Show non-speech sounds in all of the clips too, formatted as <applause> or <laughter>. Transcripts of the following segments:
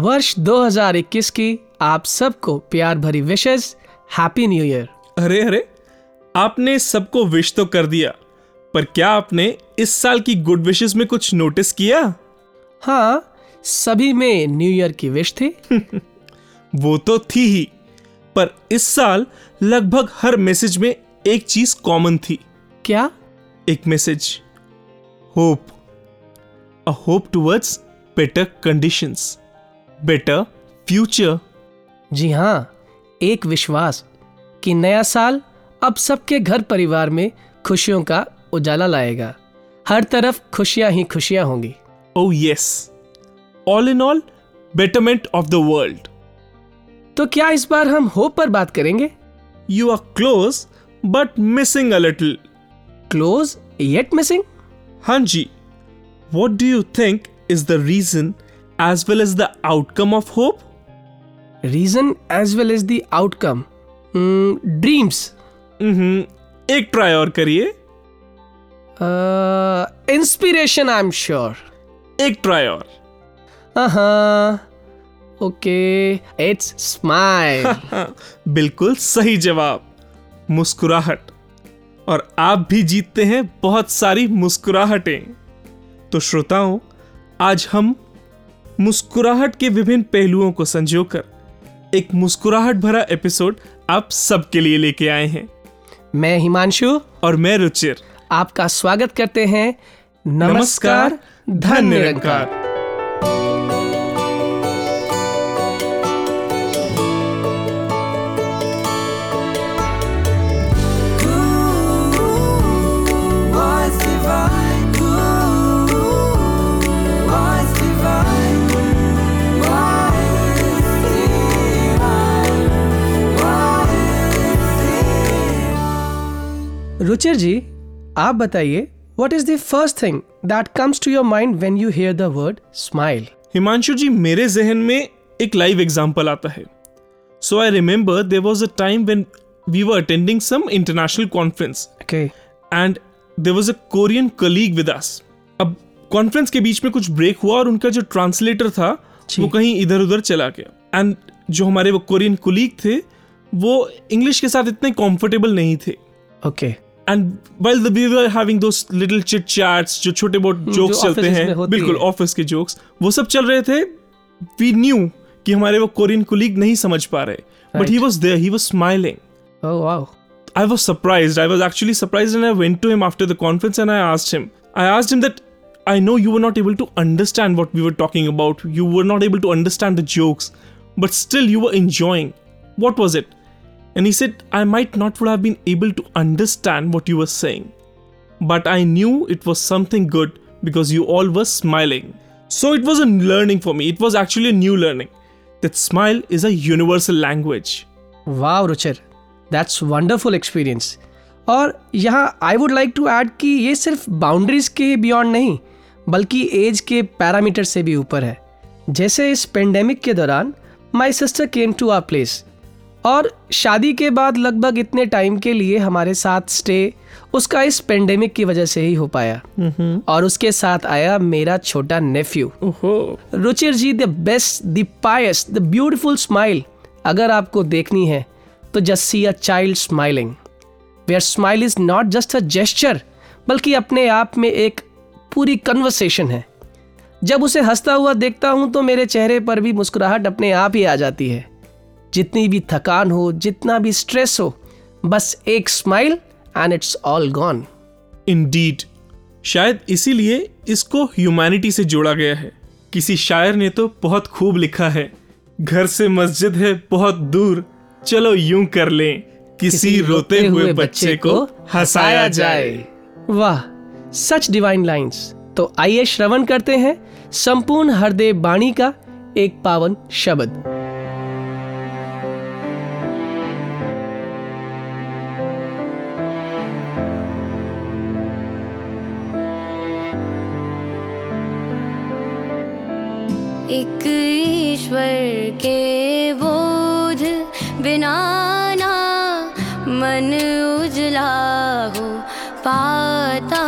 वर्ष 2021 की आप सबको प्यार भरी विशेष हैप्पी न्यू ईयर अरे अरे आपने सबको विश तो कर दिया पर क्या आपने इस साल की गुड विशेष में कुछ नोटिस किया? हाँ सभी में न्यू ईयर की विश थी। <laughs> वो तो थी ही पर इस साल लगभग हर मैसेज में एक चीज़ कॉमन थी। क्या? एक message hope a hope towards better conditions better future जी हाँ एक विश्वास कि नया साल अब सबके घर परिवार में खुशियों का उजाला लाएगा। हर तरफ़ खुशियाँ ही खुशियाँ होंगी। ओ yes all in all betterment of the world तो क्या इस बार हम होप पर बात करेंगे? You are close but missing a little close yet missing हाँ जी. What do you think is the reason as well as the outcome of hope reason as well as the outcome dreams एक try और करिए। Inspiration I am sure एक try और। Okay it's smile बिल्कुल सही जवाब। मुस्कुराहट। और आप भी जीतते हैं बहुत सारी मुस्कुराहटें। तो श्रोताओं आज हम मुस्कुराहट के विभिन्न पहलुओं को संजोकर। एक मुस्कुराहट भरा एपिसोड आप सबके लिए लेके आए हैं। मैं हिमांशु। और मैं रुचिर। आपका स्वागत करते हैं। नमस्कार धन्यवाद निरंकार रुचिर जी आप बताइए what is the first thing that comes to your mind when you hear the word smile Himanshu ji मेरे जहन में एक लाइव एग्ज़ाम्पल आता है so I remember there was a time when we were attending some international conference and there was a Korean colleague with us अब conference के बीच में कुछ ब्रेक हुआ और उनका जो ट्रांसलेटर था। वो कहीं इधर उधर चला गया। एंड जो हमारे वो कोरियन कुलीग थे वो इंग्लिश के साथ इतने कंफर्टेबल नहीं थे। Okay and well the we were having those little chit chats जो छोटे बहुत जोक्स चलते हैं बिल्कुल ऑफ़िस के जोक्स वो सब चल रहे थे वी न्यू कि हमारे वो कोरियन कुलीग नहीं समझ पा रहे but he. Was there he was smiling I was surprised. I was actually surprised, and I went to him after the conference and I asked him. I asked him that I know you were not able to understand what we were talking about. You were not able to understand the jokes, but still you were enjoying. What was it? And he said, I might not would have been able to understand what you were saying, but I knew it was something good because you all were smiling. So it was a learning for me. It was actually a new learning that smile is a universal language. Wow Ruchir that's wonderful experience और यहाँ I would like to add कि ये सिर्फ boundaries के beyond नहीं बल्कि as के parameter से भी ऊपर है जैसे इस पेंडेमिक के दौरान my sister came to our place और शादी के बाद लगभग इतने टाइम के लिए हमारे साथ स्टे उसका इस पेंडेमिक की वजह से ही हो पाया। और उसके साथ आया मेरा छोटा nephew. Ruchir ji the best the pious the beautiful smile अगर आपको देखनी है तो just see a child smiling where smile is not just a gesture बल्कि अपने आप में एक पूरी कन्वर्सेशन है। जब उसे हंसता हुआ देखता हूँ तो मेरे चेहरे पर भी मुस्कुराहट अपने आप ही आ जाती है। जितनी भी थकान हो जितना भी स्ट्रेस हो बस एक smile and it's all gone indeed शायद इसीलिए इसको ह्यूमैनिटी से जोड़ा गया है। किसी शायर ने तो बहुत खूब लिखा है। घर से मस्जिद है बहुत दूर। चलो यूँ कर लें किसी रोते हुए बच्चे को हंसाया जाए। वाह सच डिवाइन लाइंस तो आइए श्रवण करते हैं संपूर्ण हृदय बाणी का एक पावन शब्द। एक ईश्वर के बोध बिना ना मन उजला हो पाता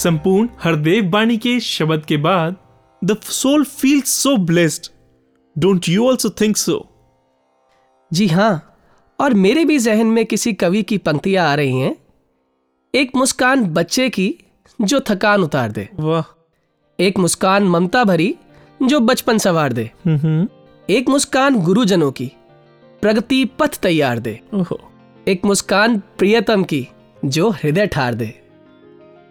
संपूर्ण हरदेव बाणी के शब्द के बाद the soul feels so blessed don't you also think so जी हाँ और मेरे भी जहन में किसी कवि की पंक्तियाँ आ रही हैं। एक मुस्कान बच्चे की जो थकान उतार दे। वाह। एक मुस्कान ममता भरी जो बचपन सवार दे। हम्म एक मुस्कान गुरुजनों की प्रगति पथ तैयार दे। एक मुस्कान प्रियतम की जो हृदय ठार दे।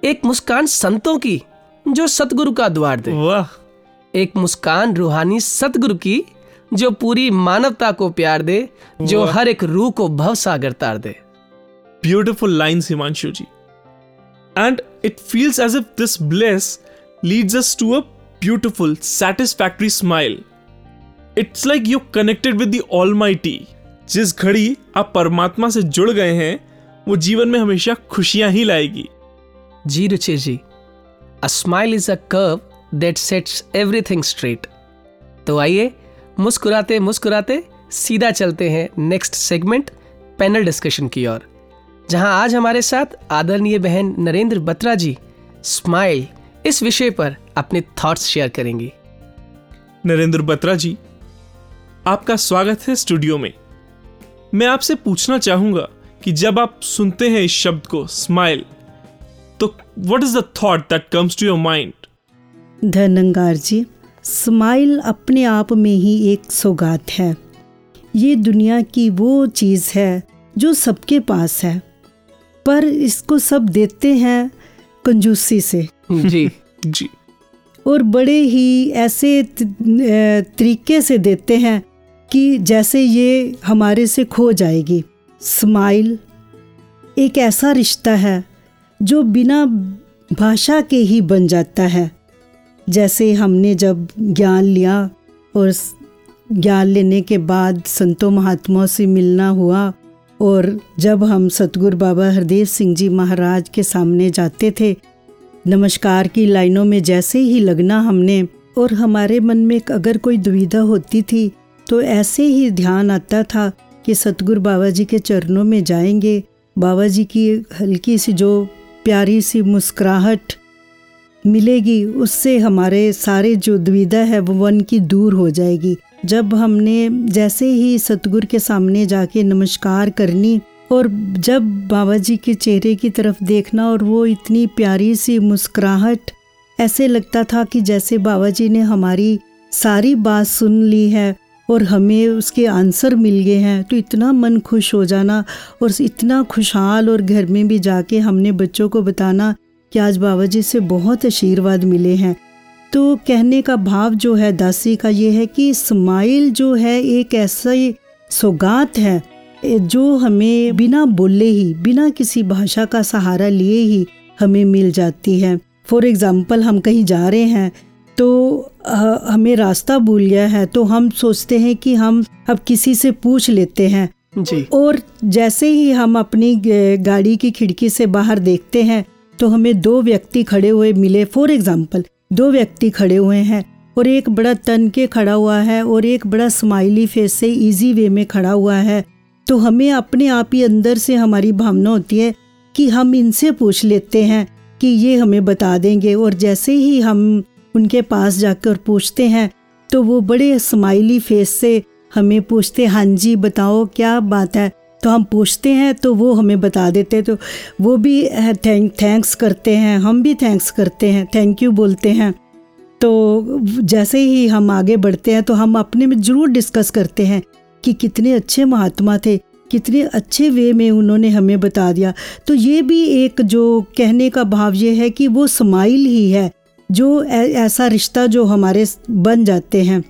एक मुस्कान संतों की जो सतगुरु का द्वार दे। वाह। एक मुस्कान रूहानी सतगुरु की जो पूरी मानवता को प्यार दे जो हर एक रूह को भव सागर तार दे। Beautiful line Himanshu ji and it feels as if this bless leads us to a beautiful satisfactory smile it's like you connected with the almighty जिस घड़ी आप परमात्मा से जुड़ गए हैं वो जीवन में हमेशा खुशियाँ ही लाएगी। जी Ruchir ji a smile is a curve that sets everything straight तो आइए, मुस्कुराते मुस्कुराते सीधा चलते हैं नेक्स्ट सेगमेंट पैनल डिस्कशन की ओर, जहाँ आज हमारे साथ आदरणीय बहन नरेंद्र बत्रा जी स्माइल इस विषय पर अपने थॉट्स शेयर करेंगी। नरेंद्र बत्रा जी, आपका स्वागत है स्टूडियो में। मैं आपसे पूछना चाहूँगा कि जब आप सुनते हैं इस शब्द को स्माइल तो what is the thought that comes to your mind Dhanangar ji smile अपने आप में ही एक सौगात है। ये दुनिया की वो चीज़ है जो सबके पास है। पर इसको सब देते हैं कंजूसी से। जी। <laughs> जी। और बड़े ही ऐसे तरीके से देते हैं कि जैसे ये हमारे से खो जाएगी। स्माइल एक ऐसा रिश्ता है जो बिना भाषा के ही बन जाता है। जैसे हमने जब ज्ञान लिया और ज्ञान लेने के बाद संतों महात्माओं से मिलना हुआ और जब हम सतगुरु बाबा हरदेव सिंह जी महाराज के सामने जाते थे, नमस्कार की लाइनों में जैसे ही लगना हमने और हमारे मन में अगर कोई दुविधा होती थी तो ऐसे ही ध्यान आता था कि सतगुरु बाबा जी के चरणों में जाएँगे। बाबा जी की हल्की सी जो प्यारी सी मुस्कुराहट मिलेगी, उससे हमारे सारे जो दुविधा है वो वन की दूर हो जाएगी। जब हमने जैसे ही सतगुर के सामने जाके नमस्कार करनी और जब बाबा जी के चेहरे की तरफ़ देखना और वो इतनी प्यारी सी मुस्कुराहट, ऐसे लगता था कि जैसे बाबा जी ने हमारी सारी बात सुन ली है। और हमें उसके आंसर मिल गए हैं तो इतना मन खुश हो जाना और इतना खुशहाल और घर में भी जाके हमने बच्चों को बताना कि आज बाबा जी से बहुत आशीर्वाद मिले हैं। तो कहने का भाव जो है दासी का ये है कि स्माइल जो है एक ऐसा ही सौगात है जो हमें बिना बोले ही, बिना किसी भाषा का सहारा लिए ही हमें मिल जाती है। फॉर एग्ज़ाम्पल हम कहीं जा रहे हैं तो हमें रास्ता भूल गया है तो हम सोचते हैं कि हम अब किसी से पूछ लेते हैं। जी। और जैसे ही हम अपनी गाड़ी की खिड़की से बाहर देखते हैं तो हमें दो व्यक्ति खड़े हुए मिले। फॉर एग्ज़ाम्पल दो व्यक्ति खड़े हुए हैं और एक बड़ा तन के खड़ा हुआ है और एक बड़ा स्माइली फेस से इजी वे में खड़ा हुआ है। तो हमें अपने आप ही अंदर से हमारी भावना होती है कि हम इनसे पूछ लेते हैं कि ये हमें बता देंगे। और जैसे ही हम उनके पास जाकर पूछते हैं तो वो बड़े स्माइली फेस से हमें पूछते हाँ जी, बताओ क्या बात है? तो हम पूछते हैं तो वो हमें बता देते तो वो भी थैंक थैंक्स करते हैं, हम भी थैंक्स करते हैं थैंक यू बोलते हैं। तो जैसे ही हम आगे बढ़ते हैं तो हम अपने में ज़रूर डिस्कस करते हैं कि कितने अच्छे महात्मा थे, कितने अच्छे वे में उन्होंने हमें बता दिया। तो ये भी एक जो कहने का भाव ये है कि वो स्माइल ही है। जो ऐसा रिश्ता जो हमारे बन जाते हैं।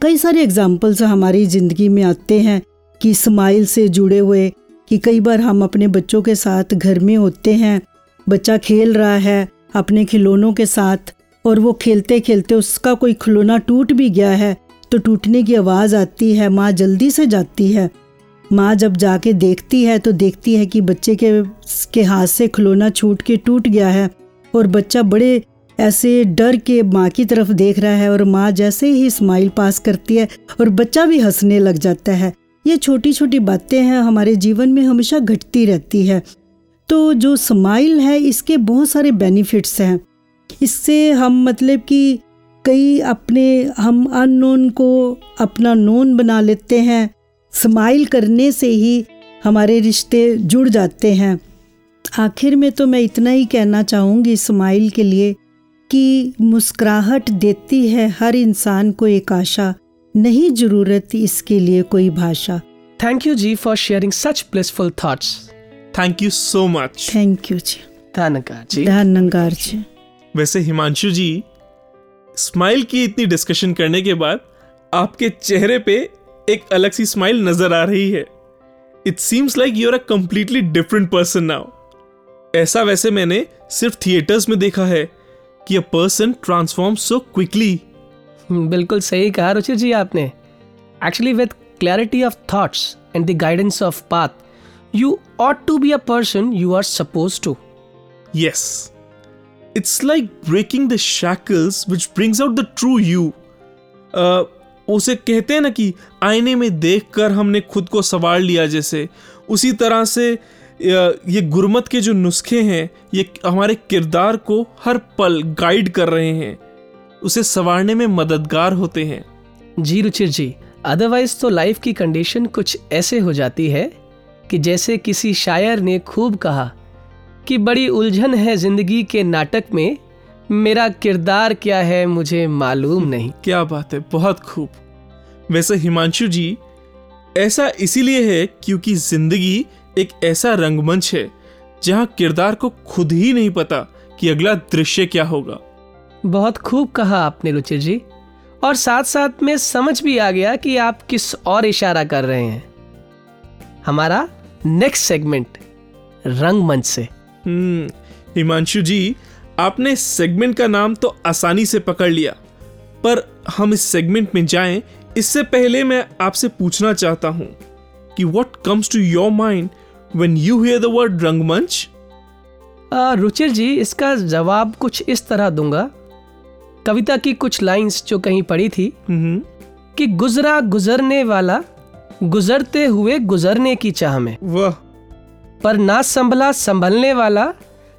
कई सारे एग्जाम्पल्स हमारी ज़िंदगी में आते हैं कि स्माइल से जुड़े हुए, कि कई बार हम अपने बच्चों के साथ घर में होते हैं, बच्चा खेल रहा है अपने खिलौनों के साथ और वो खेलते खेलते उसका कोई खिलौना टूट भी गया है तो टूटने की आवाज़ आती है, माँ जल्दी से जाती है। माँ जब जाके देखती है तो देखती है कि बच्चे के के हाथ से खिलौना छूट के टूट गया है और बच्चा बड़े ऐसे डर के माँ की तरफ़ देख रहा है और माँ जैसे ही स्माइल पास करती है और बच्चा भी हंसने लग जाता है। ये छोटी छोटी बातें हैं, हमारे जीवन में हमेशा घटती रहती है। तो जो स्माइल है, इसके बहुत सारे बेनिफिट्स हैं। इससे हम मतलब कि कई अपने, हम अननोन को अपना नोन बना लेते हैं। स्माइल करने से ही हमारे रिश्ते जुड़ जाते हैं। आखिर में तो मैं इतना ही कहना चाहूँगी स्माइल के लिए। कि मुस्कुराहट देती है हर इंसान को एक आशा नहीं ज़रूरत इसके लिए कोई भाषा। Thank you ji for sharing such blissful thoughts thank you so much thank you जी धन्यवाद जी धन्यवाद जी वैसे हिमांशु जी स्माइल की इतनी डिस्कशन करने के बाद आपके चेहरे पे एक अलग सी स्माइल नज़र आ रही है। It seems like you are a completely different person now ऐसा वैसे मैंने सिर्फ़ थिएटर्स में देखा है। कि a person transforms so quickly. बिल्कुल सही कहा रुचिर जी आपने actually with clarity of thoughts and the guidance of path you ought to be a person you are suppose to Yes. It's like breaking the shackles which brings out the true you. Uh, उसे कहते हैं ना कि आईने में देखकर हमने खुद को संवार लिया जैसे उसी तरह से ये गुरमत के जो नुस्खे हैं ये हमारे किरदार को हर पल गाइड कर रहे हैं। उसे संवारने में मददगार होते हैं। जी रुचिर जी अदरवाइज़ तो लाइफ की कंडीशन कुछ ऐसे हो जाती है कि जैसे किसी शायर ने खूब कहा कि बड़ी उलझन है ज़िंदगी के नाटक में मेरा किरदार क्या है मुझे मालूम <laughs> नहीं। क्या बात है बहुत खूब। वैसे हिमांशु जी ऐसा इसीलिए है क्योंकि ज़िंदगी एक ऐसा रंगमंच है जहाँ किरदार को खुद ही नहीं पता कि अगला दृश्य क्या होगा। बहुत खूब कहा आपने रुचिर जी। और साथ साथ में समझ भी आ गया कि आप किस और इशारा कर रहे हैं। हमारा नेक्स्ट सेगमेंट रंगमंच से। हम्म हिमांशु जी आपने सेगमेंट का नाम तो आसानी से पकड़ लिया। पर हम इस सेगमेंट में जाएँ इससे पहले मैं आपसे पूछना चाहता हूँ कि what comes to your mind when you hear the word रंगमंच रुचिर जी इसका जवाब कुछ इस तरह दूँगा। कविता की कुछ लाइंस जो कहीं पढ़ी थी हम्म कि गुजरा गुजरने वाला गुजरते हुए गुजरने की चाह में। वाह। पर ना संभला संभलने वाला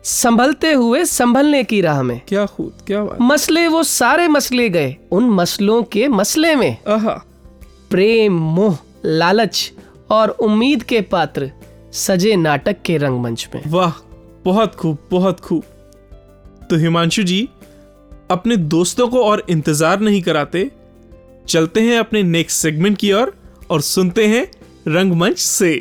संभलते हुए संभलने की राह में। क्या खूब क्या बात। मसले वो सारे मसले गए उन मसलों के मसले में। प्रेम मोह लालच और उम्मीद के पात्र सजे नाटक के रंगमंच में। वाह बहुत खूब बहुत खूब। तो हिमांशु जी अपने दोस्तों को और इंतज़ार नहीं कराते? चलते हैं अपने नेक्स्ट सेगमेंट की ओर और सुनते हैं रंगमंच से।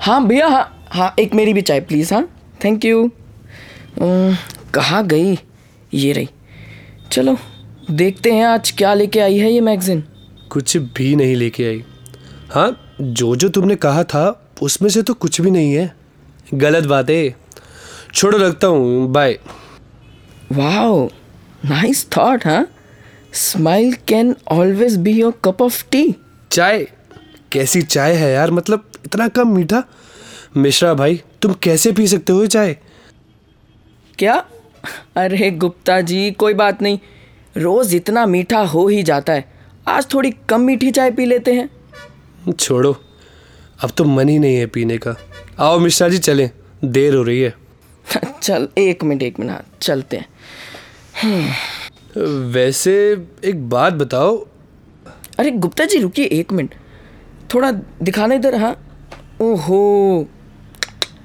हाँ भैया हाँ हाँ एक मेरी भी चाय प्लीज़ हाँ। थैंक यू अम्म, कहाँ गई? ये रही। चलो। देखते हैं आज क्या लेके आई है ये मैगजीन कुछ भी नहीं लेके आई। हाँ जो जो तुमने कहा था उसमें से तो कुछ भी नहीं है। गलत बात है। छोड़ो रखता हूँ। बाय वाओ नाइस थॉट हाँ। Smile can always be your cup of tea चाय? कैसी चाय है यार? मतलब इतना कम मीठा? मिश्रा भाई तुम कैसे पी सकते हो चाय? क्या? अरे गुप्ता जी कोई बात नहीं। रोज़ इतना मीठा हो ही जाता है। आज थोड़ी कम मीठी चाय पी लेते हैं। छोड़ो अब तो मन ही नहीं है पीने का। आओ मिश्रा जी चलें। देर हो रही है। <laughs> चल एक मिनट एक मिनट हाँ, चलते हैं। वैसे एक बात बताओ। अरे गुप्ता जी रुकिए एक मिनट। थोड़ा दिखाना इधर हाँ। ओहो।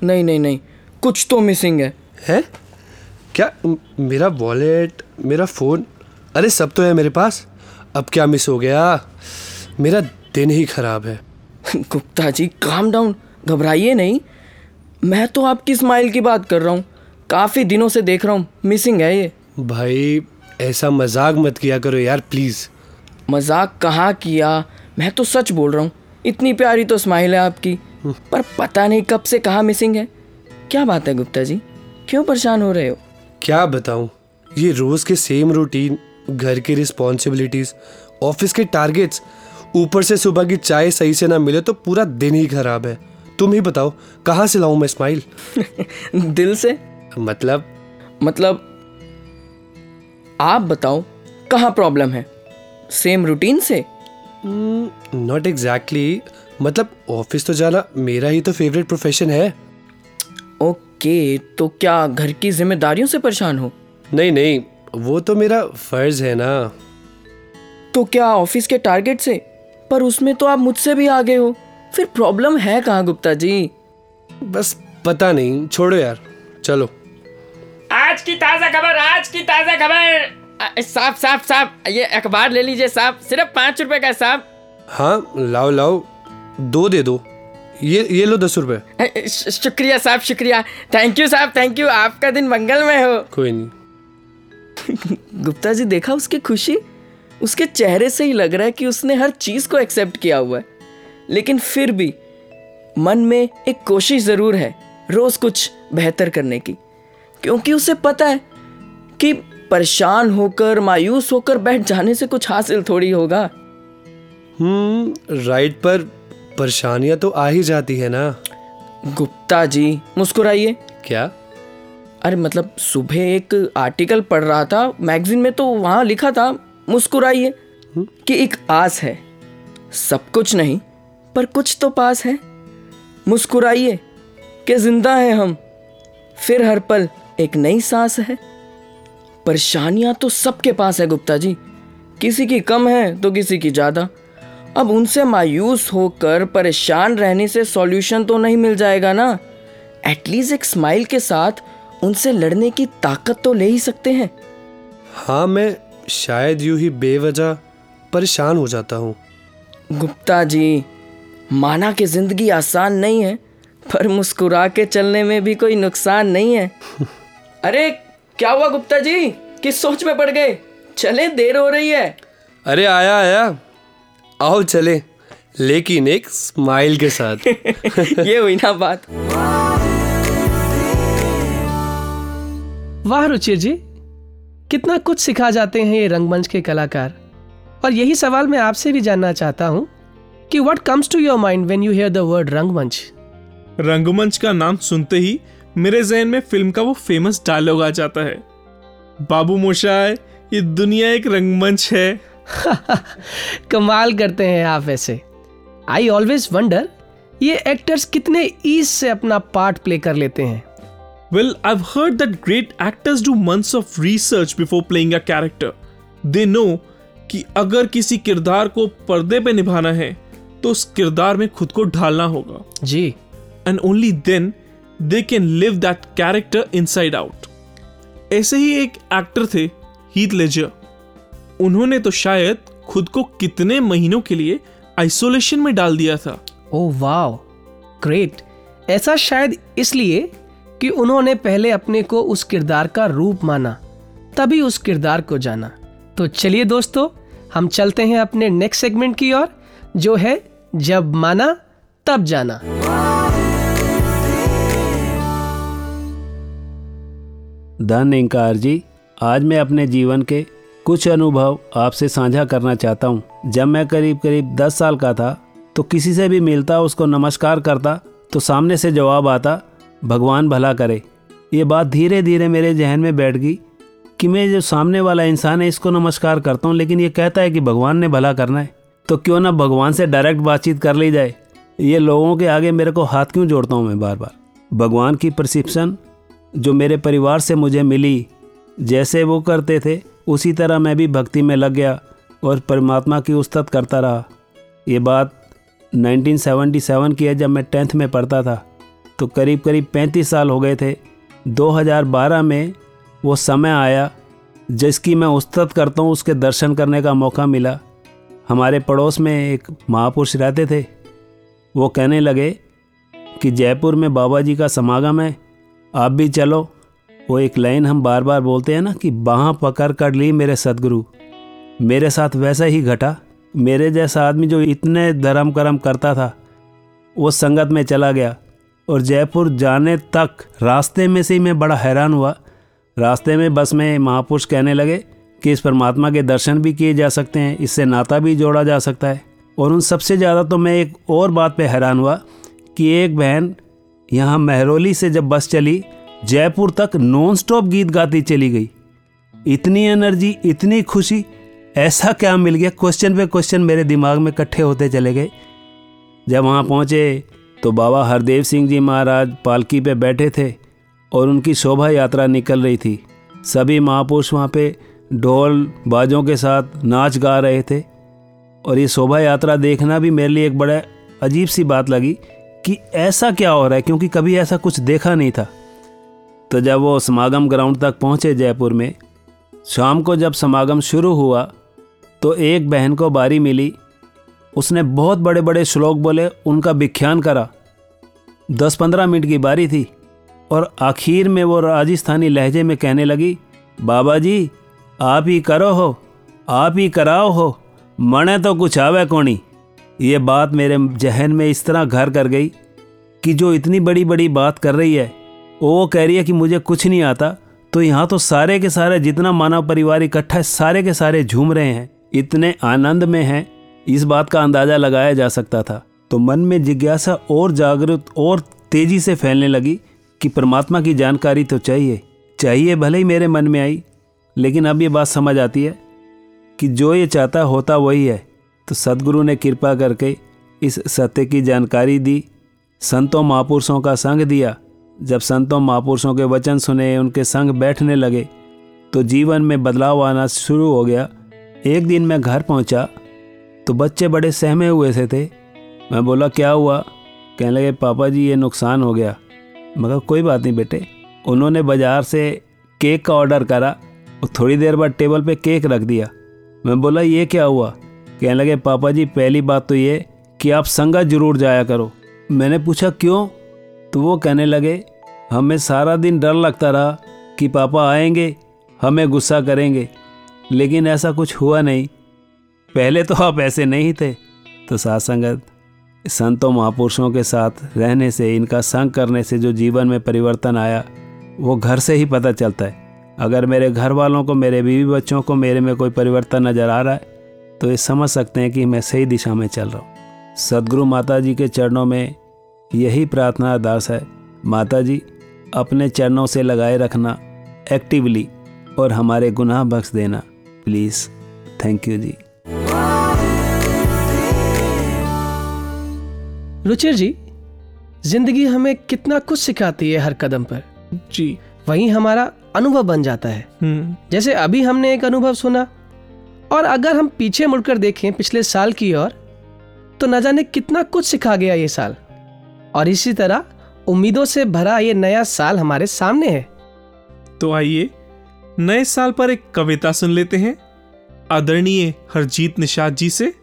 नहीं नहीं नहीं। कुछ तो मिसिंग है। है? क्या मेरा वॉलेट मेरा फ़ोन अरे सब तो है मेरे पास। अब क्या मिस हो गया? मेरा दिन ही खराब है। <laughs> गुप्ता जी काम डाउन घबराइए नहीं। मैं तो आपकी स्माइल की बात कर रहा हूँ। काफ़ी दिनों से देख रहा हूँ। मिसिंग है ये। भाई ऐसा मज़ाक मत किया करो यार प्लीज़ मज़ाक कहाँ किया? मैं तो सच बोल रहा हूँ। इतनी प्यारी तो स्माइल है आपकी। पर पता नहीं कब से कहाँ मिसिंग है। क्या बात है गुप्ता जी? क्यों परेशान हो रहे हो? क्या बताऊँ? ये रोज़ के सेम रूटीन घर की रिस्पॉन्सिबिलिटीज़ ऑफ़िस के टारगेट्स ऊपर से सुबह की चाय सही से ना मिले तो पूरा दिन ही खराब है। तुम ही बताओ कहाँ से लाऊं मैं स्माइल <laughs> दिल से? मतलब? मतलब आप बताओ कहाँ प्रॉब्लम है? सेम रूटीन से? Not exactly exactly. मतलब ऑफ़िस तो जाना मेरा ही तो फेवरेट प्रोफेशन है। ओके okay, तो क्या घर की जिम्मेदारियों से परेशान हो? नहीं नहीं वो तो मेरा फ़र्ज़ है ना। तो क्या ऑफ़िस के टारगेट से? पर उसमें तो आप मुझसे भी आगे हो। फिर प्रॉब्लम है कहाँ गुप्ता जी? बस पता नहीं छोड़ो यार चलो। आज की ताज़ा खबर आज की ताज़ा खबर। साहब साहब साहब ये अखबार ले लीजिए साहब सिर्फ़ पाँच रुपए का साहब। हाँ लाओ लाओ दो दे दो। ये ये लो दस रुपए। शुक्रिया साहब शुक्रिया। थैंक यू साहब थैंक यू आपका दिन मंगलमय हो। कोई नहीं। गुप्ता जी देखा उसकी खुशी? उसके चेहरे से ही लग रहा है कि उसने हर चीज़ को एक्सेप्ट किया हुआ है। लेकिन फिर भी मन में एक कोशिश ज़रूर है रोज कुछ बेहतर करने की। क्योंकि उसे पता है कि परेशान होकर मायूस होकर बैठ जाने से कुछ हासिल थोड़ी होगा। हम्म राइट पर परेशानियाँ तो आ ही जाती है ना। गुप्ता जी मुस्कुराइए। क्या? अरे मतलब सुबह एक आर्टिकल पढ़ रहा था मैगजीन में तो वहाँ लिखा था मुस्कुराइए कि एक आस है। सब कुछ नहीं पर कुछ तो पास है। मुस्कुराइए कि ज़िंदा है हम। फिर हर पल एक नई सांस है। परेशानियाँ तो सबके पास है गुप्ता जी। किसी की कम है तो किसी की ज़्यादा। अब उनसे मायूस होकर परेशान रहने से सॉल्यूशन तो नहीं मिल जाएगा ना। एटलीस्ट एक स्माइल के साथ उनसे लड़ने की ताकत तो ले ही सकते हैं। हाँ मैं शायद यूँ ही बेवजह परेशान हो जाता हूँ। गुप्ता जी माना कि ज़िंदगी आसान नहीं है पर मुस्कुरा के चलने में भी कोई नुकसान नहीं है। <laughs> अरे क्या हुआ गुप्ता जी? किस सोच में पड़ गए? चले देर हो रही है। अरे आया आया। आओ चले लेकिन एक स्माइल के साथ। <laughs> ये हुई ना बात। <laughs> वाह रुचिर जी कितना कुछ सिखा जाते हैं ये रंगमंच के कलाकार। और यही सवाल मैं आपसे भी जानना चाहता हूँ कि what comes to your mind when you hear the word रंगमंच? रंगमंच का नाम सुनते ही मेरे जहन में फ़िल्म का वो फ़ेमस डायलॉग आ जाता है। बाबू मोशाय ये दुनिया एक रंगमंच है। <laughs> कमाल करते हैं आप ऐसे आई ऑलवेज वंडर ये एक्टर्स कितने ईज से अपना पार्ट प्ले कर लेते हैं। Well, I've heard that great actors do months of research before playing a character. They know कि अगर किसी किरदार को पर्दे पे निभाना है तो उस किरदार में खुद को ढालना होगा। जी। And only then they can live that character inside out ऐसे ही एक एक्टर थे हीथ लेजर उन्होंने तो शायद खुद को कितने महीनों के लिए आइसोलेशन में डाल दिया था। ओह वाओ ग्रेट ऐसा शायद इसलिए कि उन्होंने पहले अपने को उस किरदार का रूप माना, तभी उस किरदार को जाना। तो चलिए दोस्तों, हम चलते हैं अपने नेक्स्ट सेगमेंट की ओर, जो है जब माना, तब जाना। धन इंकार जी, आज मैं अपने जीवन के कुछ अनुभव आपसे साझा करना चाहता हूँ। जब मैं करीब करीब दस साल का था तो किसी से भी मिलता, उसको नमस्कार करता तो सामने से जवाब आता भगवान भला करे। ये बात धीरे धीरे मेरे जहन में बैठ गई कि मैं जो सामने वाला इंसान है, इसको नमस्कार करता हूँ, लेकिन ये कहता है कि भगवान ने भला करना है। तो क्यों ना भगवान से डायरेक्ट बातचीत कर ली जाए? ये लोगों के आगे मेरे को हाथ क्यों जोड़ता हूँ मैं बार बार भगवान की परसिप्शन जो मेरे परिवार से मुझे मिली, जैसे वो करते थे, उसी तरह मैं भी भक्ति में लग गया और परमात्मा की उस्तत करता रहा। ये बात 1977 की है, जब मैं टेंथ में पढ़ता था। तो करीब करीब 35 साल हो गए थे। 2012 में वो समय आया, जिसकी मैं उस्तत करता हूँ, उसके दर्शन करने का मौका मिला। हमारे पड़ोस में एक महापुरुष रहते थे। वो कहने लगे कि, जयपुर में बाबा जी का समागम है, आप भी चलो। वो एक लाइन हम बार बार बोलते हैं ना कि, बाहाँ पकड़ कर ली मेरे सदगुरु। मेरे साथ वैसा ही घटा। मेरे जैसा आदमी जो इतने धर्म कर्म करता था, वो संगत में चला गया। और जयपुर जाने तक रास्ते में से ही मैं बड़ा हैरान हुआ। रास्ते में बस में महापुरुष कहने लगे कि इस परमात्मा के दर्शन भी किए जा सकते हैं, इससे नाता भी जोड़ा जा सकता है। और उन सबसे ज़्यादा तो मैं एक और बात पे हैरान हुआ कि एक बहन यहाँ महरौली से जब बस चली, जयपुर तक नॉन स्टॉप गीत गाती चली गई। इतनी एनर्जी, इतनी खुशी, ऐसा क्या मिल गया? क्वेश्चन पे क्वेश्चन मेरे दिमाग में इकट्ठे होते चले गए। जब वहाँ पहुँचे तो बाबा हरदेव सिंह जी महाराज पालकी पे बैठे थे और उनकी शोभा यात्रा निकल रही थी। सभी महापुरुष वहाँ पे ढोल बाजों के साथ नाच गा रहे थे और ये शोभा यात्रा देखना भी मेरे लिए एक बड़ा अजीब सी बात लगी कि ऐसा क्या हो रहा है, क्योंकि कभी ऐसा कुछ देखा नहीं था। तो जब वो समागम ग्राउंड तक पहुँचे जयपुर में, शाम को जब समागम शुरू हुआ तो एक बहन को बारी मिली उसने बहुत बड़े बड़े श्लोक बोले, उनका व्याख्यान करा। दस पंद्रह मिनट की बारी थी, और आखिर में वो राजस्थानी लहजे में कहने लगी बाबा जी आप ही करो हो, आप ही कराओ हो, मने तो कुछ आवे कोनी। ये बात मेरे जहन में इस तरह घर कर गई कि जो इतनी बड़ी बड़ी बात कर रही है, वो कह रही है कि मुझे कुछ नहीं आता तो यहाँ तो सारे के सारे जितना मानव परिवार इकट्ठा है, सारे के सारे झूम रहे हैं, इतने आनंद में हैं इस बात का अंदाज़ा लगाया जा सकता था। तो मन में जिज्ञासा और जागृत और तेज़ी से फैलने लगी कि परमात्मा की जानकारी तो चाहिए। चाहिए भले ही मेरे मन में आई, लेकिन अब ये बात समझ आती है कि जो ये चाहता होता वही है। तो सदगुरु ने कृपा करके इस सत्य की जानकारी दी, संतों महापुरुषों का संग दिया। जब संतों महापुरुषों के वचन सुने, उनके संग बैठने लगे तो जीवन में बदलाव आना शुरू हो गया। एक दिन मैं घर पहुँचा तो बच्चे बड़े सहमे हुए से थे। मैं बोला, क्या हुआ? कहने लगे, पापा जी, ये नुकसान हो गया। मगर, कोई बात नहीं बेटे। उन्होंने बाज़ार से केक का ऑर्डर करा और थोड़ी देर बाद टेबल पे केक रख दिया। मैं बोला, ये क्या हुआ? कहने लगे, पापा जी, पहली बात तो ये कि आप संगत ज़रूर जाया करो। मैंने पूछा, क्यों? तो वो कहने लगे, हमें सारा दिन डर लगता रहा कि पापा आएँगे, हमें गुस्सा करेंगे, लेकिन ऐसा कुछ हुआ नहीं। पहले तो आप ऐसे नहीं थे। तो साथ संगत संतों महापुरुषों के साथ रहने से, इनका संग करने से जो जीवन में परिवर्तन आया, वो घर से ही पता चलता है। अगर मेरे घर वालों को, मेरे बीवी बच्चों को, मेरे में कोई परिवर्तन नज़र आ रहा है तो ये समझ सकते हैं कि मैं सही दिशा में चल रहा हूँ। सदगुरु माता जी के चरणों में यही प्रार्थना अरदास है। माता जी अपने चरणों से लगाए रखना एक्टिवली और हमारे गुनाह बख्श देना। प्लीज़ थैंक यू जी। रुचिर जी ज़िंदगी हमें कितना कुछ सिखाती है हर कदम पर। जी। वही हमारा अनुभव बन जाता है। हम्म। जैसे अभी हमने एक अनुभव सुना और अगर हम पीछे मुड़कर देखें पिछले साल की ओर तो न जाने कितना कुछ सिखा गया ये साल। और इसी तरह उम्मीदों से भरा ये नया साल हमारे सामने है। तो आइए नए साल पर एक कविता सुन लेते हैं। आदरणीय हरजीत निषाद जी से।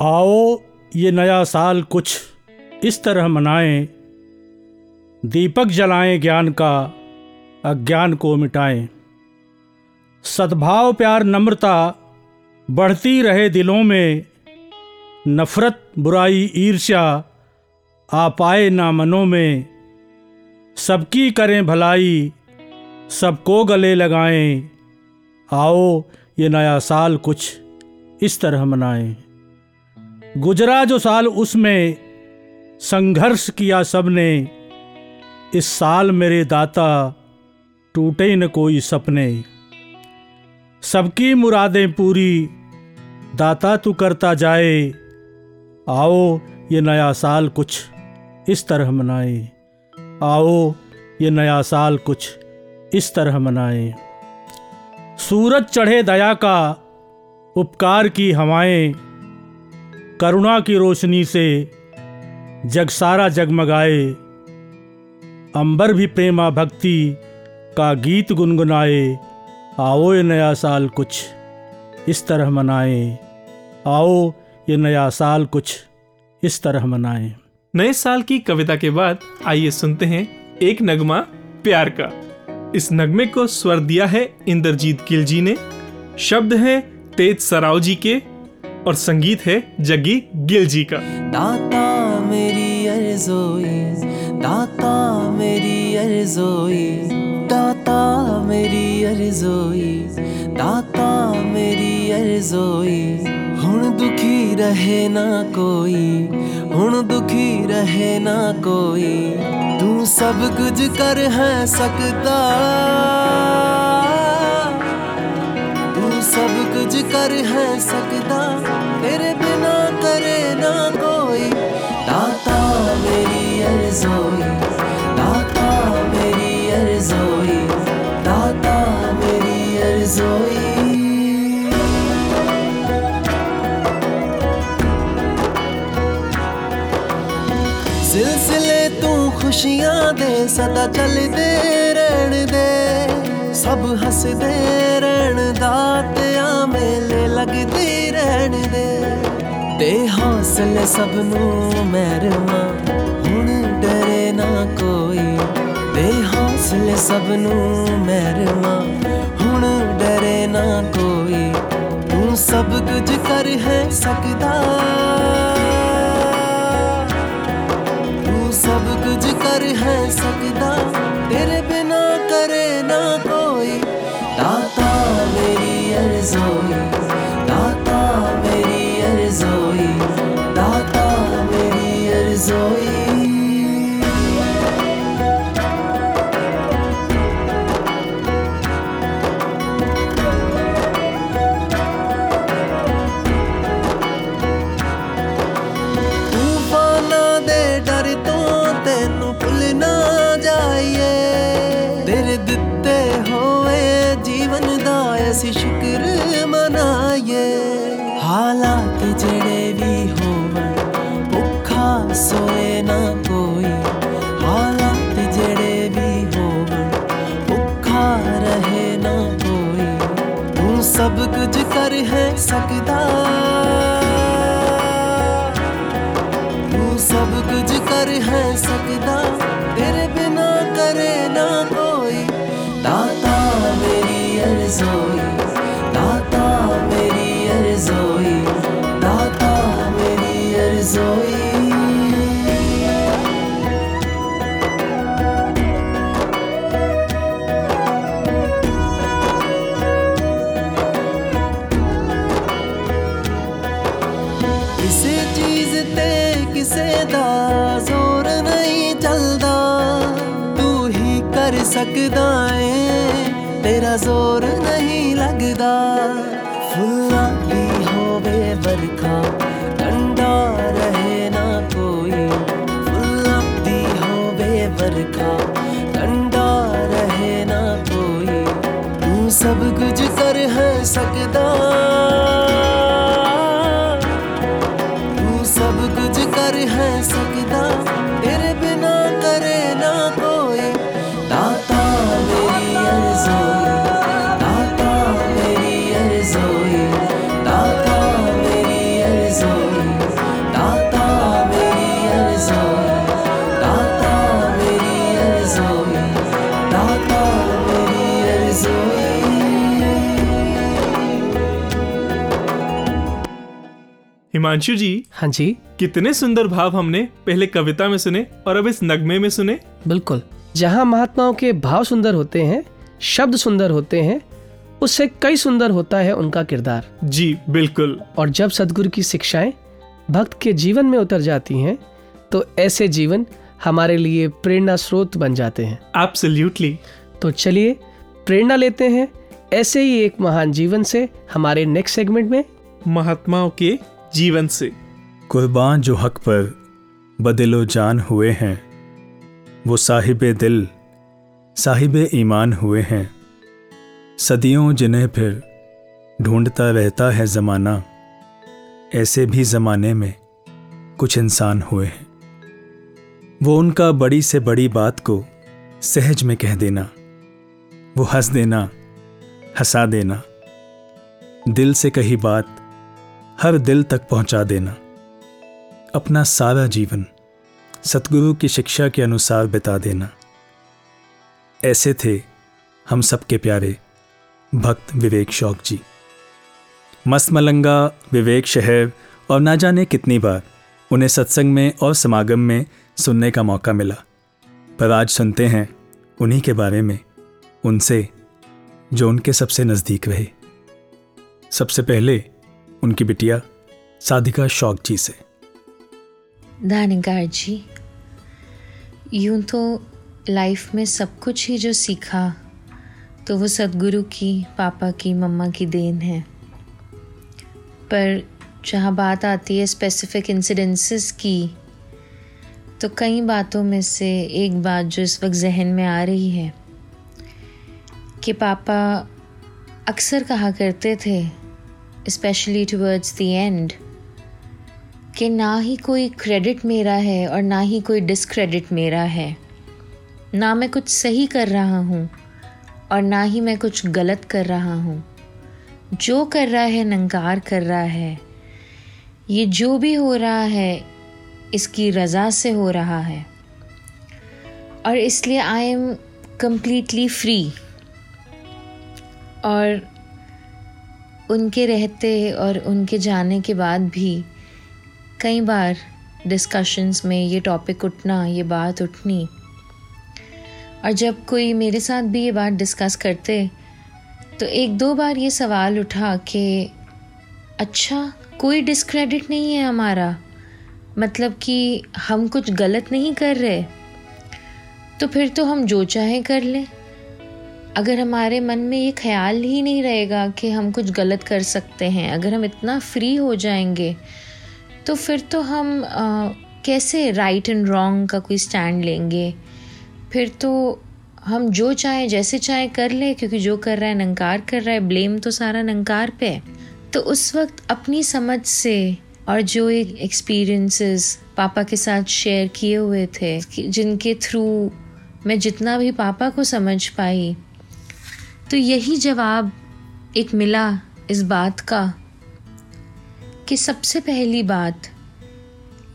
आओ ये नया साल कुछ इस तरह मनाएँ। दीपक जलाएँ ज्ञान का, अज्ञान को मिटाएँ। सद्भाव, प्यार, नम्रता बढ़ती रहे दिलों में। नफरत, बुराई, ईर्ष्या आ पाए ना मनों में। सबकी करें भलाई, सबको गले लगाएँ। आओ ये नया साल कुछ इस तरह मनाएँ। गुजरा जो साल उसमें संघर्ष किया सबने, इस साल मेरे दाता टूटे न कोई सपने। सबकी मुरादें पूरी, दाता तू करता जाए। आओ ये नया साल कुछ इस तरह मनाए। आओ ये नया साल कुछ इस तरह मनाए। सूरज चढ़े दया का उपकार की हवाएँ करुणा की रोशनी से जग सारा जगमगाए। अंबर भी प्रेमा भक्ति का गीत गुनगुनाए। आओ ये नया साल कुछ इस तरह मनाए। आओ ये नया साल कुछ इस तरह मनाएँ। नए साल की कविता के बाद आइए सुनते हैं एक नगमा प्यार का। इस नगमे को स्वर दिया है इंद्रजीत गिल जी ने। शब्द है तेज सराव जी के और संगीत है जग्गी गिल जी का। दाता मेरी अर्जोई दाता मेरी अर्जोई दाता मेरी अर्जोई दाता मेरी अर्जोई हुन दुखी रहे ना कोई, हुन दुखी रहे ना कोई। तू सब कुछ कर है सकता, तू सब कुछ कर है सकता। अर्जोई मेरी सिलसिले तू खुशियाँ दे, सदा चलदे रहन दे। सब हसदे रहन दातिया मेले लगदी रहन दे। ते हौसले सबनू मेरवा ਹੌਸਲੇ ਸਭ ਨੂੰ ਮਹਿਰਮਾ ਹੁਣ ਡਰੇ ਨਾ ਕੋਈ, ਤੂੰ ਸਭ ਕੁਝ ਕਰ ਹੈ ਸਕਦਾ। ਤੂੰ ਸਭ ਕੁਝ ਕਰ ਹੈ ਸਕਦਾ, ਤੇਰੇ ਬਿਨਾ ਕਰੇ ਨਾ ਕੋਈ। ਦਾਤਾ ਮੇਰੀ ਅਰਜ਼ੋਈ, ਦਾਤਾ ਮੇਰੀ ਅਰਜ਼ੋਈ। सब कुछ कर है सकदा हिमांशु जी हाँ जी। कितने सुंदर भाव हमने पहले कविता में सुने और अब इस नगमे में सुने। बिल्कुल। जहाँ महात्माओं के भाव सुंदर होते हैं शब्द सुंदर होते हैं उससे कई सुंदर होता है उनका किरदार। जी बिल्कुल। और जब सदगुरु की शिक्षाएँ भक्त के जीवन में उतर जाती हैं तो ऐसे जीवन हमारे लिए प्रेरणा स्रोत बन जाते हैं। एब्सोल्युटली तो चलिए प्रेरणा लेते हैं ऐसे ही एक महान जीवन से हमारे नेक्स्ट सेगमेंट में। महात्माओं के जीवन से। कुर्बान जो हक पर बदिलो जान हुए हैं, वो साहिब दिल, साहिब ईमान हुए हैं। सदियों जिन्हें फिर ढूंढता रहता है ज़माना, ऐसे भी ज़माने में कुछ इंसान हुए हैं। वो उनका बड़ी से बड़ी बात को सहज में कह देना, वो हंस देना, हंसा देना, दिल से कही बात हर दिल तक पहुँचा देना। अपना सारा जीवन सतगुरु की शिक्षा के अनुसार बिता देना। ऐसे थे हम सबके प्यारे भक्त विवेक शौक जी। मस्त मलंगा, विवेक शहर और ना जाने कितनी बार उन्हें सत्संग में और समागम में सुनने का मौका मिला। पर आज सुनते हैं उन्हीं के बारे में, उनसे, जो उनके सबसे नज़दीक रहे। सबसे पहले उनकी बिटिया साधिका शौक जी से। दानिकार जी, यूँ तो लाइफ में सब कुछ ही जो सीखा तो वो सदगुरु की, पापा की, मम्मा की देन है। पर जहाँ बात आती है स्पेसिफिक इंसिडेंसेस की तो कई बातों में से एक बात जो इस वक्त जहन में आ रही है, कि पापा अक्सर कहा करते थे स्पेशली टवर्ड्स द एंड कि ना ही कोई क्रेडिट मेरा है और ना ही कोई डिसक्रेडिट मेरा है। ना मैं कुछ सही कर रहा हूँ और ना ही मैं कुछ गलत कर रहा हूँ। जो कर रहा है नंकार कर रहा है। ये जो भी हो रहा है, इसकी रज़ा से हो रहा है। और इसलिए आई एम कम्प्लीटली फ्री और उनके रहते और उनके जाने के बाद भी कई बार डिस्कशंस में ये टॉपिक उठना, ये बात उठनी। और जब कोई मेरे साथ भी ये बात डिस्कस करते तो एक दो बार ये सवाल उठा कि अच्छा कोई डिस्क्रेडिट नहीं है हमारा? मतलब कि हम कुछ गलत नहीं कर रहे? तो फिर तो हम जो चाहें कर लें। अगर हमारे मन में ये ख्याल ही नहीं रहेगा कि हम कुछ गलत कर सकते हैं अगर हम इतना फ्री हो जाएँगे तो फिर तो हम आ, कैसे राइट एंड रॉन्ग का कोई स्टैंड लेंगे? फिर तो हम जो चाहे जैसे चाहे कर ले क्योंकि जो कर रहा है नंकार कर रहा है ब्लेम तो सारा नंकार पे तो उस वक्त अपनी समझ से और जो एक एक्सपीरियंसेस पापा के साथ शेयर किए हुए थे जिनके थ्रू मैं जितना भी पापा को समझ पाई तो यही जवाब एक मिला इस बात का कि सबसे पहली बात,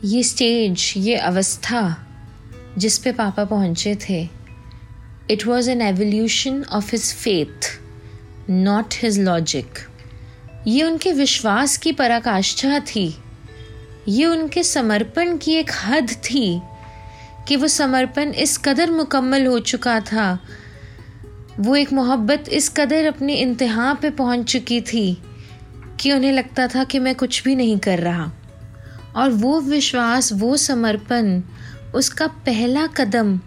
ये स्टेज ये अवस्था जिस पे पापा पहुँचे थे it was an evolution of his faith not his logic ये उनके विश्वास की पराकाष्ठा थी। ये उनके समर्पण की एक हद थी कि वो समर्पण इस कदर मुकम्मल हो चुका था वो एक मोहब्बत इस कदर अपने इंतहा पे पहुँच चुकी थी कि उन्हें लगता था कि मैं कुछ भी नहीं कर रहा। और वो विश्वास, वो समर्पण, उसका पहला कदम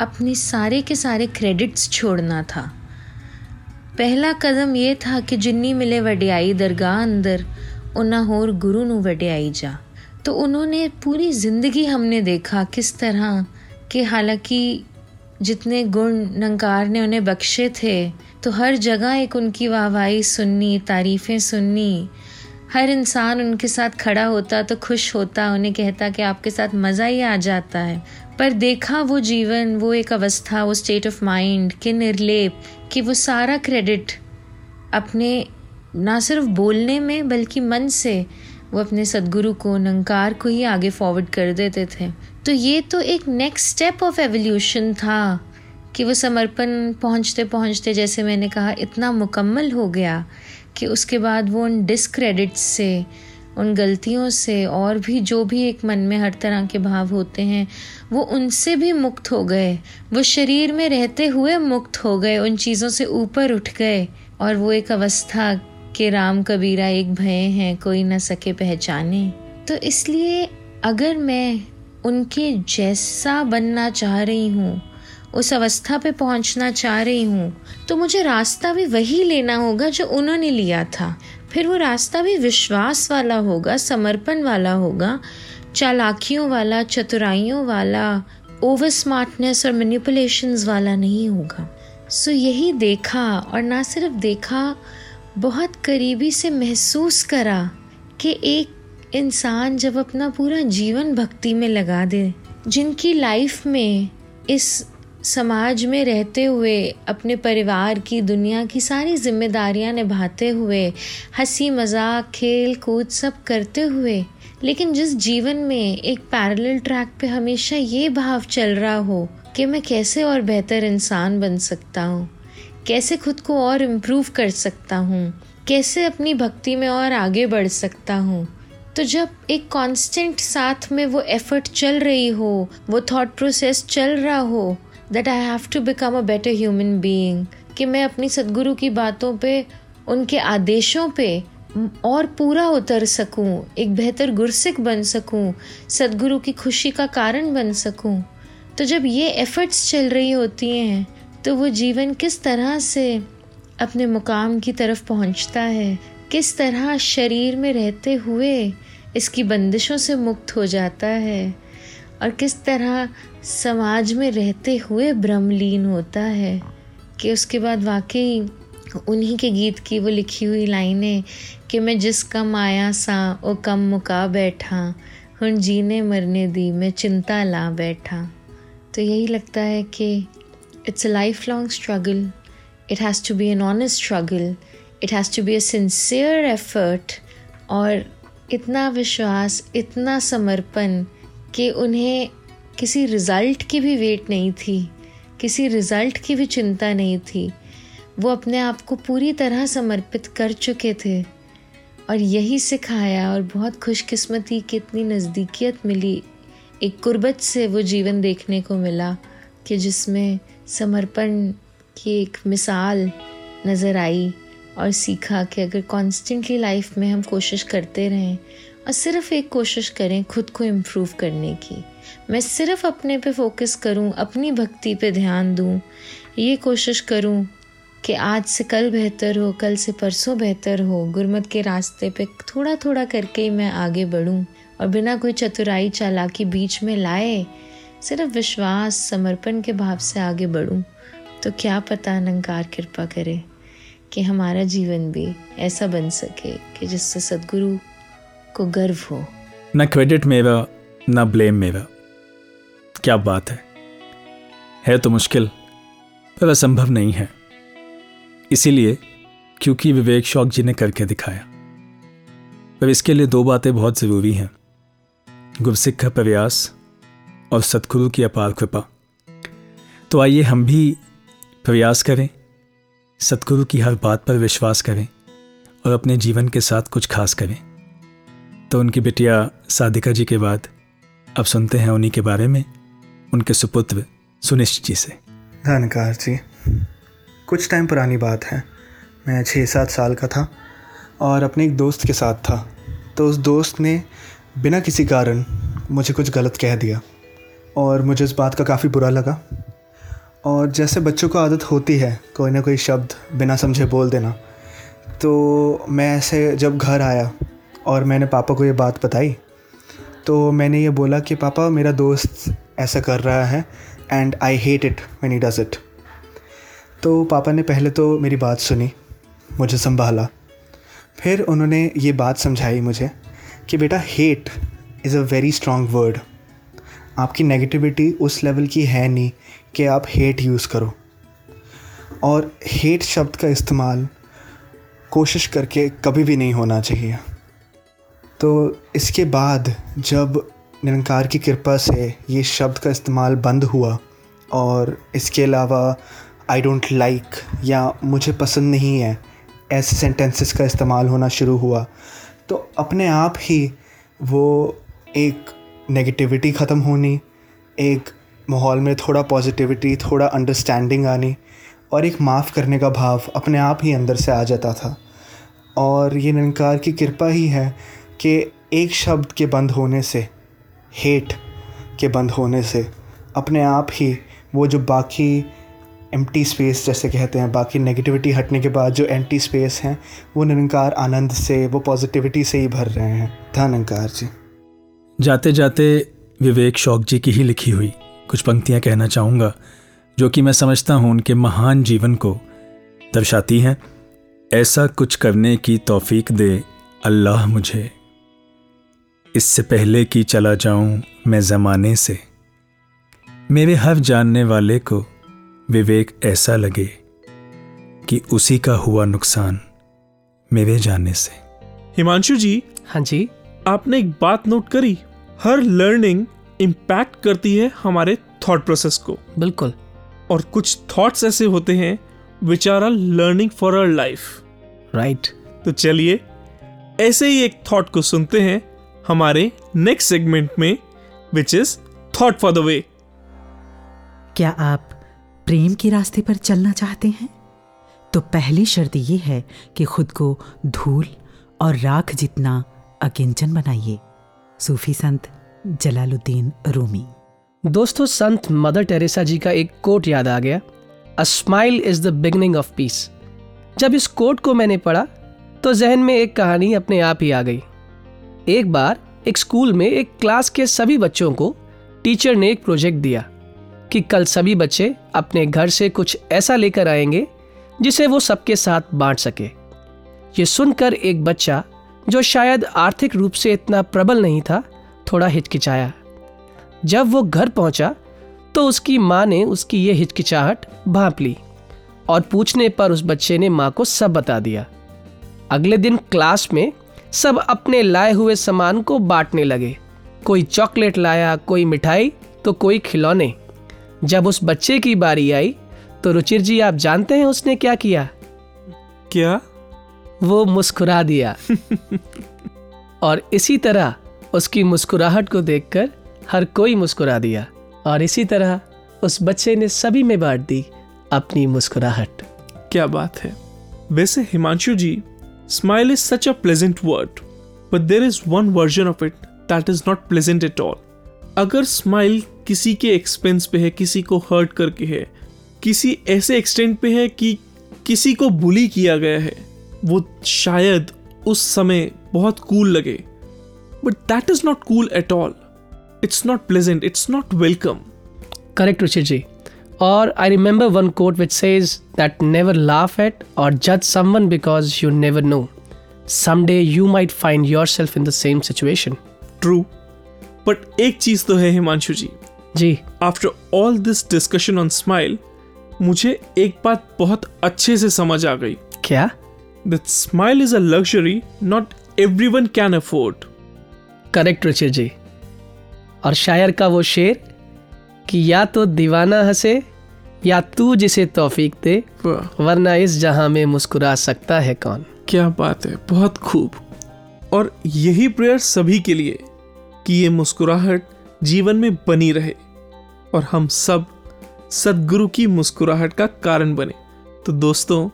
अपने सारे के सारे क्रेडिट्स छोड़ना था। पहला कदम ये था कि जिन्नी मिले वडियाई दरगाह अंदर, उन्ना होर गुरु नु वडियाई जा। तो उन्होंने पूरी ज़िंदगी हमने देखा किस तरह कि हालाँकि जितने गुण नंकार ने उन्हें बख्शे थे तो हर जगह एक उनकी वाहवाही सुननी, तारीफ़ें सुननी। हर इंसान उनके साथ खड़ा होता तो खुश होता, उन्हें कहता कि आपके साथ मज़ा ही आ जाता है। पर देखा वो जीवन, वो एक अवस्था, वो स्टेट ऑफ़ माइंड के निर्लेप कि वो सारा क्रेडिट अपने, ना सिर्फ़ बोलने में, बल्कि मन से वो अपने सदगुरु को नंकार को ही आगे फॉरवर्ड कर देते थे। तो ये तो एक नेक्स्ट स्टेप ऑफ़ एवोल्यूशन था कि वो समर्पण पहुँचते पहुँचते, जैसे मैंने कहा, इतना मुकम्मल हो गया कि उसके बाद वो उन डिस्क्रेडिट्स से, उन गलतियों से और भी जो भी एक मन में हर तरह के भाव होते हैं, वो उनसे भी मुक्त हो गए। वो शरीर में रहते हुए मुक्त हो गए, उन चीज़ों से ऊपर उठ गए और वो एक अवस्था के राम कबीरा एक भय हैं, कोई न सके पहचाने। तो इसलिए अगर मैं उनके जैसा बनना चाह रही हूँ, उस अवस्था पे पहुँचना चाह रही हूँ तो मुझे रास्ता भी वही लेना होगा जो उन्होंने लिया था। फिर वो रास्ता भी विश्वास वाला होगा, समर्पण वाला होगा, चालाकियों वाला, चतुराइयों वाला ओवर स्मार्टनेस और मैनिपुलेशंस वाला नहीं होगा। सो यही देखा, और ना सिर्फ़ देखा बहुत करीबी से महसूस करा कि एक इंसान जब अपना पूरा जीवन भक्ति में लगा दे, जिनकी लाइफ में, इस समाज में रहते हुए, अपने परिवार की, दुनिया की सारी जिम्मेदारियाँ निभाते हुए, हँसी मज़ाक, खेल कूद सब करते हुए, लेकिन जिस जीवन में एक पैरेलल ट्रैक पे हमेशा ये भाव चल रहा हो कि मैं कैसे और बेहतर इंसान बन सकता हूँ। कैसे खुद को और इम्प्रूव कर सकता हूँ? कैसे अपनी भक्ति में और आगे बढ़ सकता हूँ? तो जब एक कांस्टेंट साथ में वो एफर्ट चल रही हो, वो थॉट प्रोसेस चल रहा हो that I have to become a better human being कि मैं अपनी सदगुरु की बातों पे, उनके आदेशों पे और पूरा उतर सकूँ, एक बेहतर गुरसिक बन सकूँ, सदगुरु की खुशी का कारण बन सकूँ तो जब ये एफर्ट्स चल रही होती हैं तो वो जीवन किस तरह से अपने मुकाम की तरफ़ पहुँचता है? किस तरह शरीर में रहते हुए इसकी बंदिशों से मुक्त हो जाता है? और किस तरह समाज में रहते हुए ब्रह्मलीन होता है? कि उसके बाद वाकई उन्हीं के गीत की वो लिखी हुई लाइनें कि मैं जिस कम आया सा वो कम मुका बैठा हूँ जीने मरने दी, मैं चिंता ला बैठा। तो यही लगता है कि a life long struggle it has to be an honest struggle it has to be a sincere effort और इतना विश्वास, इतना समर्पण कि उन्हें किसी रिज़ल्ट की भी वेट नहीं थी, किसी रिज़ल्ट की भी चिंता नहीं थी। वो अपने आप को पूरी तरह समर्पित कर चुके थे। और यही सिखाया और बहुत खुशकिस्मती की इतनी नज़दीकियत मिली। एक कुर्बत से वो जीवन देखने को मिला कि जिसमें समर्पण की एक मिसाल नज़र आई और सीखा कि अगर कॉन्स्टेंटली लाइफ में हम कोशिश करते रहें और सिर्फ़ एक कोशिश करें खुद को इम्प्रूव करने की, मैं सिर्फ़ अपने पे फोकस करूँ, अपनी भक्ति पे ध्यान दूँ, ये कोशिश करूँ कि आज से कल बेहतर हो, कल से परसों बेहतर हो, गुरमत के रास्ते पे थोड़ा थोड़ा करके ही मैं आगे बढ़ूं और बिना कोई चतुराई चालाकी बीच में लाए सिर्फ़ विश्वास, समर्पण के भाव से आगे बढ़ूं तो क्या पता निरंकार कृपा करे कि हमारा जीवन भी ऐसा बन सके कि जिससे सदगुरु को गर्व हो। न क्रेडिट मेरा न ब्लेम मेरा क्या बात है? है तो मुश्किल, पर असंभव नहीं है। इसीलिए, क्योंकि विवेक शौक जी ने करके दिखाया। पर इसके लिए दो बातें बहुत ज़रूरी हैं। गुरसिख का प्रयास और सतगुरु की अपार कृपा। तो आइए हम भी प्रयास करें, सतगुरु की हर बात पर विश्वास करें और अपने जीवन के साथ कुछ खास करें। तो उनकी बिटिया सादिका जी के बाद अब सुनते हैं उन्हीं के बारे में, उनके सुपुत्र सुनिश्चित जी से। धनकार जी। कुछ टाइम पुरानी बात है। मैं छः सात साल का था और अपने एक दोस्त के साथ था। तो उस दोस्त ने बिना किसी कारण मुझे कुछ गलत कह दिया। और मुझे इस बात का काफ़ी बुरा लगा। और जैसे बच्चों को आदत होती है कोई ना कोई शब्द बिना समझे बोल देना तो मैं ऐसे जब घर आया और मैंने पापा को ये बात बताई तो मैंने ये बोला कि, पापा, मेरा दोस्त ऐसा कर रहा है and I hate it man he does it तो पापा ने पहले तो मेरी बात सुनी, मुझे संभाला। फिर उन्होंने ये बात समझाई मुझे कि, बेटा hate is a very strong word आपकी नेगेटिविटी उस लेवल की है नहीं कि आप हेट यूज़ करो। और हेट शब्द का इस्तेमाल कोशिश करके कभी भी नहीं होना चाहिए। तो इसके बाद जब निरंकार की कृपा से ये शब्द का इस्तेमाल बंद हुआ और इसके अलावा आई डोंट लाइक या मुझे पसंद नहीं है, ऐसे सेंटेंसेस का इस्तेमाल होना शुरू हुआ तो अपने आप ही वो एक नेगेटिविटी ख़त्म होनी, एक माहौल में थोड़ा पॉजिटिविटी थोड़ा अंडरस्टैंडिंग आनी और एक माफ़ करने का भाव अपने आप ही अंदर से आ जाता था। और ये निरंकार की कृपा ही है कि एक शब्द के बंद होने से हेट के बंद होने से अपने आप ही वो जो बाकी एम्प्टी स्पेस जैसे कहते हैं, बाकी नेगेटिविटी हटने के बाद जो एम्प्टी स्पेस हैं, वो निरंकार आनंद से, वो पॉजिटिविटी से ही भर रहे हैं। धनंकार जी। जाते जाते विवेक शौक जी की ही लिखी हुई कुछ पंक्तियाँ कहना चाहूँगा जो कि मैं समझता हूँ उनके महान जीवन को दर्शाती हैं। ऐसा कुछ करने की तौफीक दे अल्लाह मुझे। इससे पहले कि चला जाऊँ मैं ज़माने से मेरे हर जानने वाले को विवेक ऐसा लगे कि उसी का हुआ नुकसान मेरे जाने से। हिमांशु जी हाँ जी। आपने एक बात नोट करी। हर लर्निंग इम्पैक्ट करती है हमारे थॉट प्रोसेस को। बिल्कुल। और कुछ थॉट्स ऐसे होते हैं which are are learning for our life right तो चलिए ऐसे ही एक थॉट को सुनते हैं हमारे नेक्स्ट सेगमेंट में which is thought for the way क्या आप प्रेम के रास्ते पर चलना चाहते हैं? तो पहली शर्त यह है कि खुद को धूल और राख जितना अकिंचन बनाइए। सूफी संत जलालुद्दीन रूमी। दोस्तों, संत मदर टेरेसा जी का एक कोट याद आ गया। A smile is the beginning of peace जब इस कोट को मैंने पढ़ा तो जहन में एक कहानी अपने आप ही आ गई। एक बार एक स्कूल में एक क्लास के सभी बच्चों को टीचर ने एक प्रोजेक्ट दिया कि कल सभी बच्चे अपने घर से कुछ ऐसा लेकर आएँगे, जिसे वो सबके साथ बांट सके। ये सुनकर एक बच्चा जो शायद आर्थिक रूप से इतना प्रबल नहीं था, थोड़ा हिचकिचाया। जब वो घर पहुँचा तो उसकी माँ ने उसकी ये हिचकिचाहट भांप ली और पूछने पर उस बच्चे ने माँ को सब बता दिया। अगले दिन क्लास में सब अपने लाए हुए सामान को बांटने लगे। कोई चॉकलेट लाया, कोई मिठाई तो कोई खिलौने। जब उस बच्चे की बारी आई तो रुचिर जी आप जानते हैं उसने क्या किया? क्या? वो मुस्कुरा दिया। <laughs> और इसी तरह उसकी मुस्कुराहट को देखकर हर कोई मुस्कुरा दिया। और इसी तरह उस बच्चे ने सभी में बांट दी अपनी मुस्कुराहट। क्या बात है। वैसे Himanshu ji smile is such a pleasant word but there is one version of it that is not pleasant at all अगर स्माइल किसी के एक्सपेंस पे है किसी को हर्ट करके है किसी ऐसे एक्सटेंट पे है कि किसी को बुली किया गया है वो शायद उस समय बहुत कूल cool लगे। But that is not cool at all it's not pleasant it's not welcome correct Ruchir ji और I remember one quote which says that never laugh at or जज someone because you never know someday you might find yourself in the same situation true but एक चीज़ तो है हिमांशु जी। जी। After all this discussion on smile मुझे एक बात बहुत अच्छे से समझ आ गई। क्या? That smile is a luxury not everyone can afford correct Ruchir ji और शायर का वो शेर कि या तो दीवाना हंसे या तू जिसे तौफीक दे वरना इस जहाँ में मुस्कुरा सकता है कौन? क्या बात है बहुत खूब। और यही प्रेयर सभी के लिए कि ये मुस्कुराहट जीवन में बनी रहे और हम सब सदगुरु की मुस्कुराहट का कारण बने। तो दोस्तों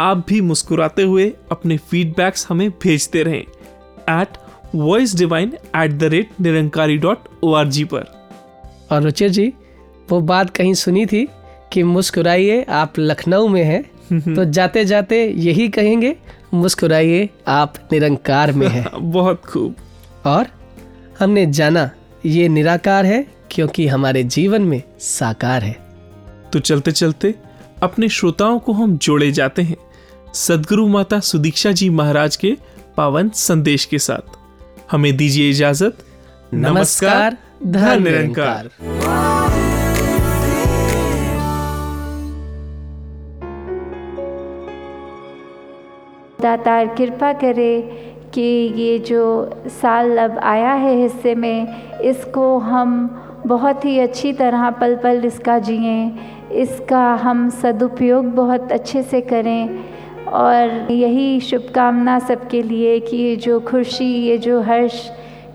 आप भी मुस्कुराते हुए अपने फीडबैक्स हमें भेजते रहें। At voice divine at the rate Nirankari dot O R G पर। और रुचिर जी वो बात कहीं सुनी थी कि मुस्कुराइए आप लखनऊ में हैं <laughs> तो जाते जाते यही कहेंगे मुस्कुराइए आप निरंकार में हैं। <laughs> बहुत खूब। और हमने जाना ये निराकार है क्योंकि हमारे जीवन में साकार है। तो चलते चलते अपने श्रोताओं को हम जोड़े जाते हैं सदगुरु माता सुदीक्षा जी महाराज के पावन संदेश के साथ। हमें दीजिए इजाज़त। नमस्कार धन निरंकार। दातार कृपा करे कि ये जो साल अब आया है हिस्से में, इसको हम बहुत ही अच्छी तरह पल पल इसका जिए। इसका हम सदुपयोग बहुत अच्छे से करें और यही शुभकामना सबके लिए कि ये जो खुशी, ये जो हर्ष,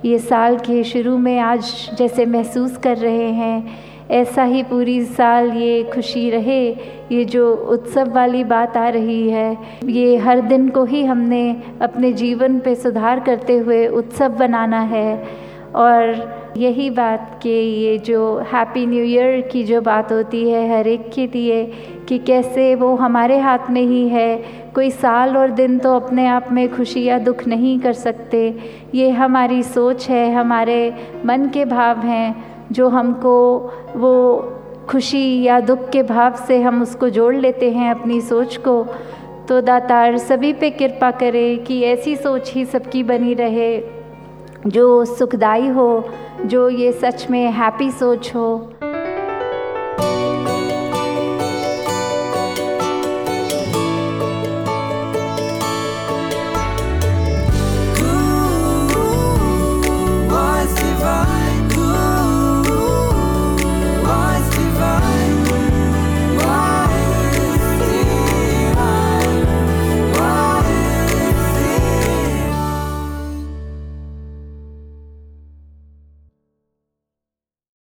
ये साल के शुरू में आज जैसे महसूस कर रहे हैं, ऐसा ही पूरी साल ये खुशी रहे, ये जो उत्सव वाली बात आ रही है, ये हर दिन को ही हमने अपने जीवन पे सुधार करते हुए उत्सव बनाना है। और यही बात कि ये जो हैप्पी न्यू ईयर की जो बात होती है, हर एक के लिए कि कैसे वो हमारे हाथ में ही है। कोई साल और दिन तो अपने आप में खुशी या दुख नहीं कर सकते। ये हमारी सोच है, हमारे मन के भाव हैं, जो हमको वो खुशी या दुख के भाव से हम उसको जोड़ लेते हैं अपनी सोच को। तो दातार सभी पे कृपा करे कि ऐसी सोच ही सबकी बनी रहे। जो सुखदाई हो जो ये सच में हैप्पी सोच हो